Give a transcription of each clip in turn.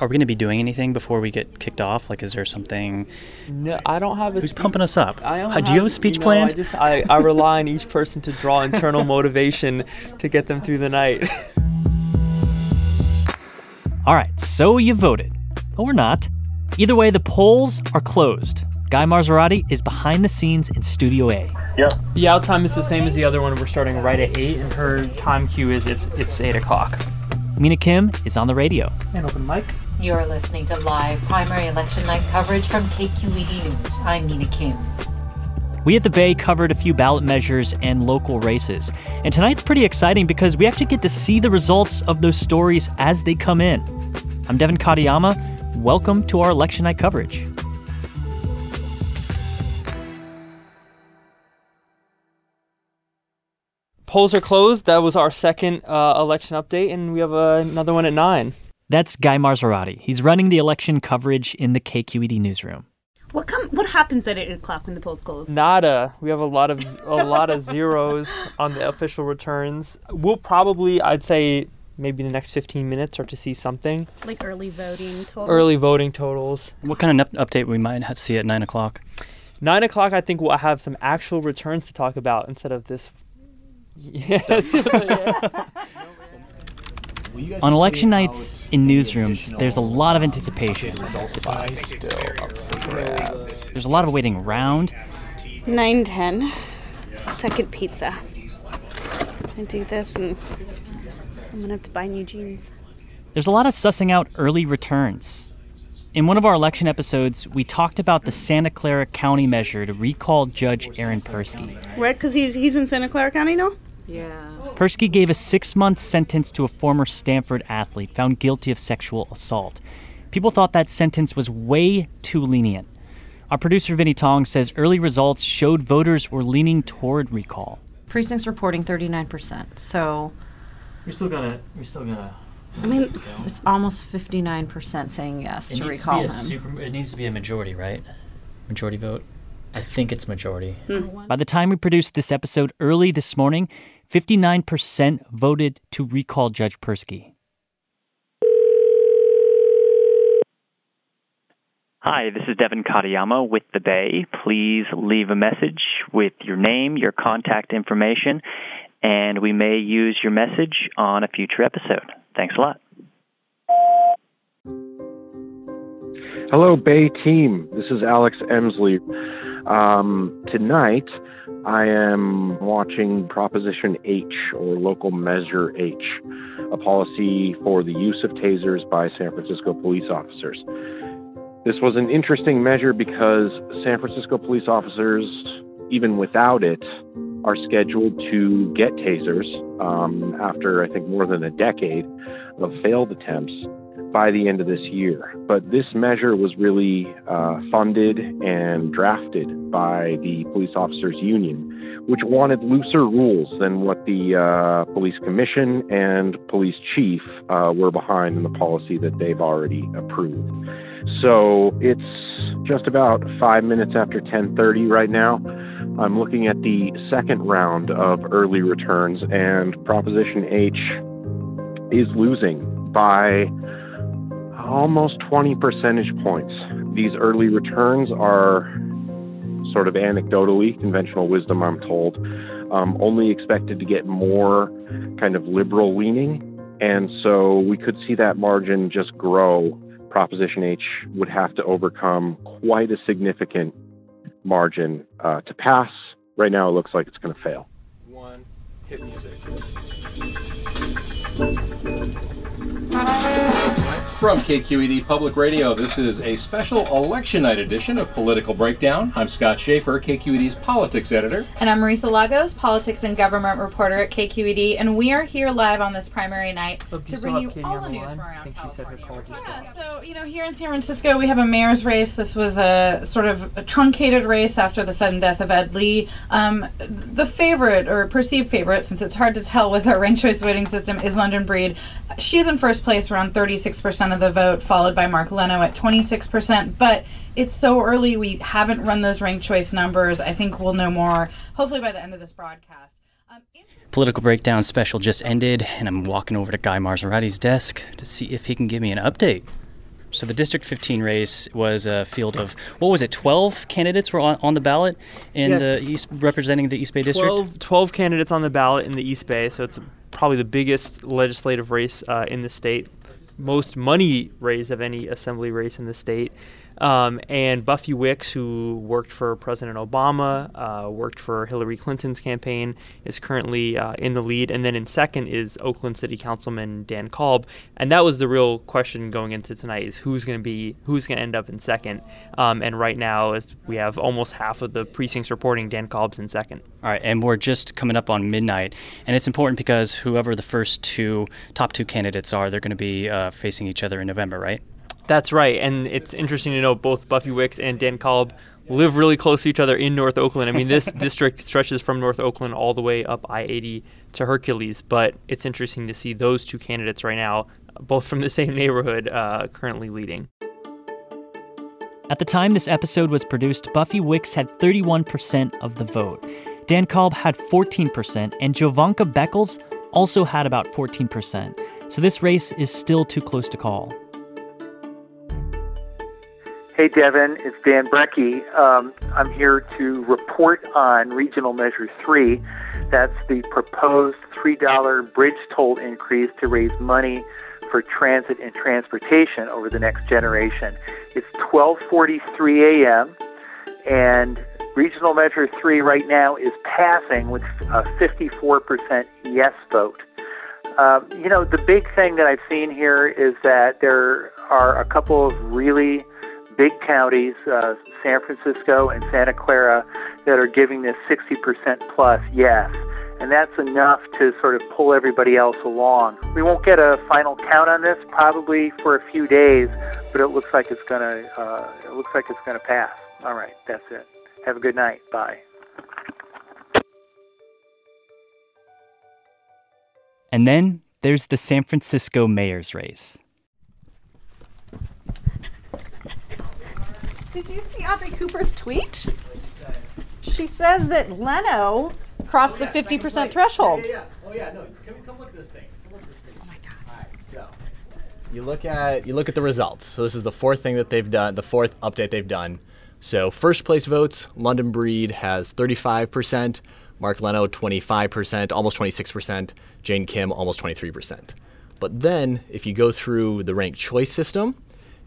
Are we going to be doing anything before we get kicked off? Like, is there something? No, I don't have a. Who's pumping us up? I don't Uh, do you have a speech you know, planned? I just I, I rely on each person to draw internal motivation to get them through the night. All right, so you voted. Or not. Either way, the polls are closed. Guy Marzorati is behind the scenes in Studio A. Yep. The out time is the same as the other one. We're starting right at eight, and her time cue is it's it's eight o'clock. Mina Kim is on the radio. And open mic. You're listening to live primary election night coverage from KQED News. I'm Mina Kim. We at the Bay covered a few ballot measures and local races. And tonight's pretty exciting because we actually get to see the results of those stories as they come in. I'm Devin Katayama. Welcome to our election night coverage. Polls are closed. That was our second uh, election update, and we have uh, another one at nine. That's Guy Marzorati. He's running the election coverage in the KQED newsroom. What come? What happens at eight o'clock when the polls close? Nada. We have a lot of a lot of zeros on the official returns. We'll probably, I'd say, maybe the next 15 minutes are to see something. Like early voting. Totals? Early voting totals. What kind of up- update we might have to see at 9 o'clock? Nine o'clock, I think we'll have some actual returns to talk about instead of this. Yes. On election nights in newsrooms, there's a lot of anticipation. There's a lot of waiting around. Nine ten. Second pizza. I do this, and I'm gonna have to buy new jeans. There's a lot of sussing out early returns. In one of our election episodes, we talked about the Santa Clara County measure to recall Judge Aaron Persky. Right? Because he's he's in Santa Clara County now. Persky gave a six month sentence to a former Stanford athlete found guilty of sexual assault. People thought that sentence was way too lenient. Our producer Vinnee Tong says early results showed voters were leaning toward recall. Precincts reporting 39%. So You're still gonna. You're still gonna. I mean, it's almost 59% saying yes to recall to him. it needs to be a majority, right? Majority vote. I think it's majority. Hmm. By the time we produced this episode early this morning, 59% voted to recall Judge Persky. Hi, this is Devin Katayama with the Bay. Please leave a message with your name, your contact information, and we may use your message on a future episode. Thanks a lot. Hello, Bay team. This is Alex Emslie. Um, tonight, I am watching Proposition H, or Local Measure H, a policy for the use of tasers by San Francisco police officers. This was an interesting measure because San Francisco police officers, even without it, are scheduled to get tasers um, after, I think, more than a decade of failed attempts by the end of this year. But this measure was really uh, funded and drafted by the Police Officers Union, which wanted looser rules than what the uh, Police Commission and Police Chief uh, were behind in the policy that they've already approved. So it's just about five minutes after 10:30 right now. I'm looking at the second round of early returns, and Proposition H is losing by almost 20 percentage points. These early returns are sort of anecdotally, conventional wisdom, I'm told, um, only expected to get more kind of liberal leaning. And so we could see that margin just grow Proposition H would have to overcome quite a significant margin uh, to pass. Right now, it looks like it's going to fail. One, hit music. From KQED Public Radio, this is a special election night edition of Political Breakdown. I'm Scott Shafer, KQED's politics editor. And I'm Marisa Lagos, politics and government reporter at KQED, and we are here live on this primary night to bring you all the news from around California. Yeah, so, you know, here in San Francisco, we have a mayor's race. This was a sort of a truncated race after the sudden death of Ed Lee. Um, the favorite, or perceived favorite, since it's hard to tell with our ranked choice voting system, is London Breed. She's in first place, around 36% of the vote, followed by Mark Leno at 26%. But it's so early, we haven't run those ranked choice numbers. I think we'll know more, hopefully, by the end of this broadcast. Um, Political Breakdown special just ended, and I'm walking over to Guy Marzorati's desk to see if he can give me an update. So the District 15 race was a field of what was it? 12 candidates were on, on the ballot in Yes. the East, representing the East Bay District. 12, 12 candidates on the ballot in the East Bay, so it's probably the biggest legislative race uh, in the state, most money raised of any assembly race in the state. Um, and Buffy Wicks, who worked for President Obama, uh, worked for Hillary Clinton's campaign, is currently uh, in the lead. And then in second is Oakland City Councilman Dan Kalb. And that was the real question going into tonight: is who's going to be who's going to end up in second? Um, and right now, as we have almost half of the precincts reporting, Dan Kalb's in second. All right, and we're just coming up on midnight, and it's important because whoever the first two top two candidates are, they're going to be uh, facing each other in November, right? That's right, and it's interesting to know both Buffy Wicks and Dan Kalb live really close to each other in North Oakland. I mean, this district stretches from North Oakland all the way up I-80 to Hercules, but it's interesting to see those two candidates right now, both from the same neighborhood, uh, currently leading. At the time this episode was produced, Buffy Wicks had 31% of the vote. Dan Kalb had 14%, and Jovanka Beckles also had about 14%. So this race is still too close to call. Hey, Devin, it's Dan Brekke. Um, I'm here to report on Regional Measure 3. That's the proposed $3 bridge toll increase to raise money for transit and transportation over the next generation. It's 12:43 a.m. and Regional Measure 3 right now is passing with a 54% yes vote. Um, you know, the big thing that I've seen here is that there are a couple of really big counties, uh, San Francisco and Santa Clara, that are giving this 60% plus yes. And that's enough to sort of pull everybody else along. We won't get a final count on this probably for a few days, but it looks like it's gonna uh, it looks like it's gonna pass. All right, that's it. Have a good night. Bye. And then there's the San Francisco mayor's race. Did you see Audrey Cooper's tweet? She says that Leno crossed the 50% threshold. Yeah. Oh yeah, no. Come, come look at this thing. Come look at this thing. Oh my god. All right, so you look at you look at the results. So this is the fourth thing that they've done, the fourth update they've done. So first place votes, London Breed has 35%, Mark Leno 25%, almost 26%, Jane Kim almost 23%. But then if you go through the ranked choice system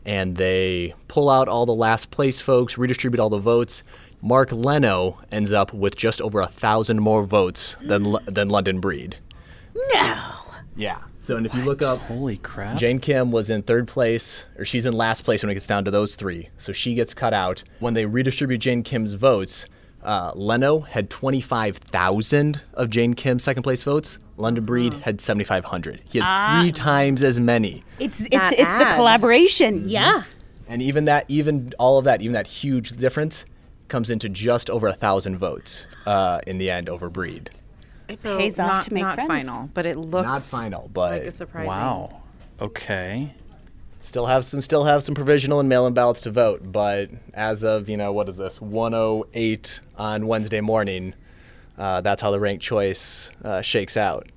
and they pull out all the last place folks, redistribute all the votes, Mark Leno ends up with just over a thousand more votes than than London Breed. No. Yeah. So and if you look up, holy crap, Jane Kim was in third place, or she's in last place when it gets down to those three. So she gets cut out. When they redistribute Jane Kim's votes, uh, Leno had 25,000 of Jane Kim's second place votes. London Breed had 7,500. He had Ah. three times as many. It's it's it's the collaboration. Yeah. And even that, even all of that, even that huge difference comes into just over a thousand votes uh, in the end over Breed. It So pays off not- to make not friends. final, but it looks Not final, but like a surprising. Wow. Okay. Still have some still have some provisional and mail-in ballots to vote, but as of you know what is this 108 on Wednesday morning, uh, that's how the ranked choice uh, shakes out.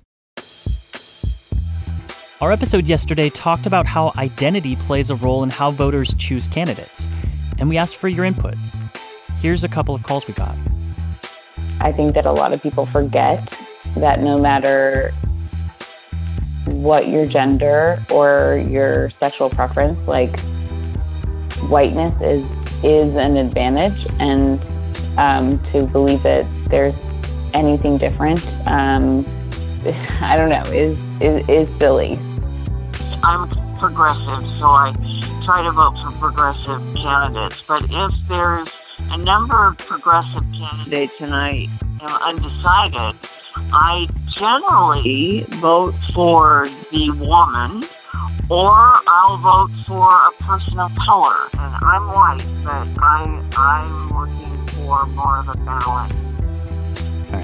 Our episode yesterday talked about how identity plays a role in how voters choose candidates, and we asked for your input. Here's a couple of calls we got. I think that a lot of people forget that no matter what your gender or your sexual preference, like whiteness is is an advantage, and um, to believe that there's anything different, um, I don't know, is, is is silly. I'm progressive, so I try to vote for progressive candidates. But if there's a number of progressive candidates and I am undecided, I generally vote for the woman or I'll vote for a person of color. And I'm white, but I, I'm looking for more of a balance.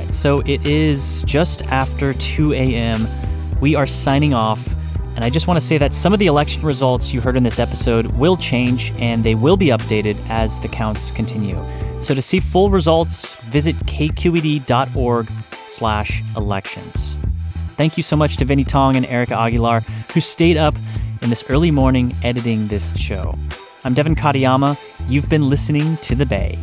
Right, so it is just after 2 a.m. We are signing off. And I just want to say that some of the election results you heard in this episode will change and they will be updated as the counts continue. So to see full results, visit kqed.org slash elections. Thank you so much to Vinnee Tong and Erika Aguilar, who stayed up in this early morning editing this show. I'm Devin Katayama. You've been listening to The Bay.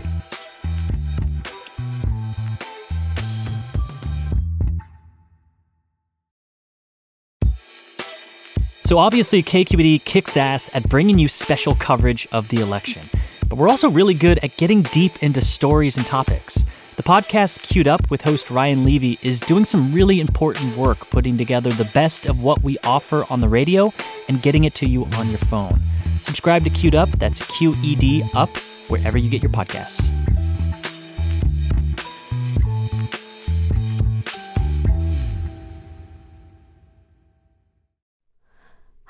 So obviously, KQED kicks ass at bringing you special coverage of the election. But we're also really good at getting deep into stories and topics. The podcast Q'ed Up with host Ryan Levi is doing some really important work putting together the best of what we offer on the radio and getting it to you on your phone. Subscribe to Q'ed Up, that's Q E D Up, wherever you get your podcasts.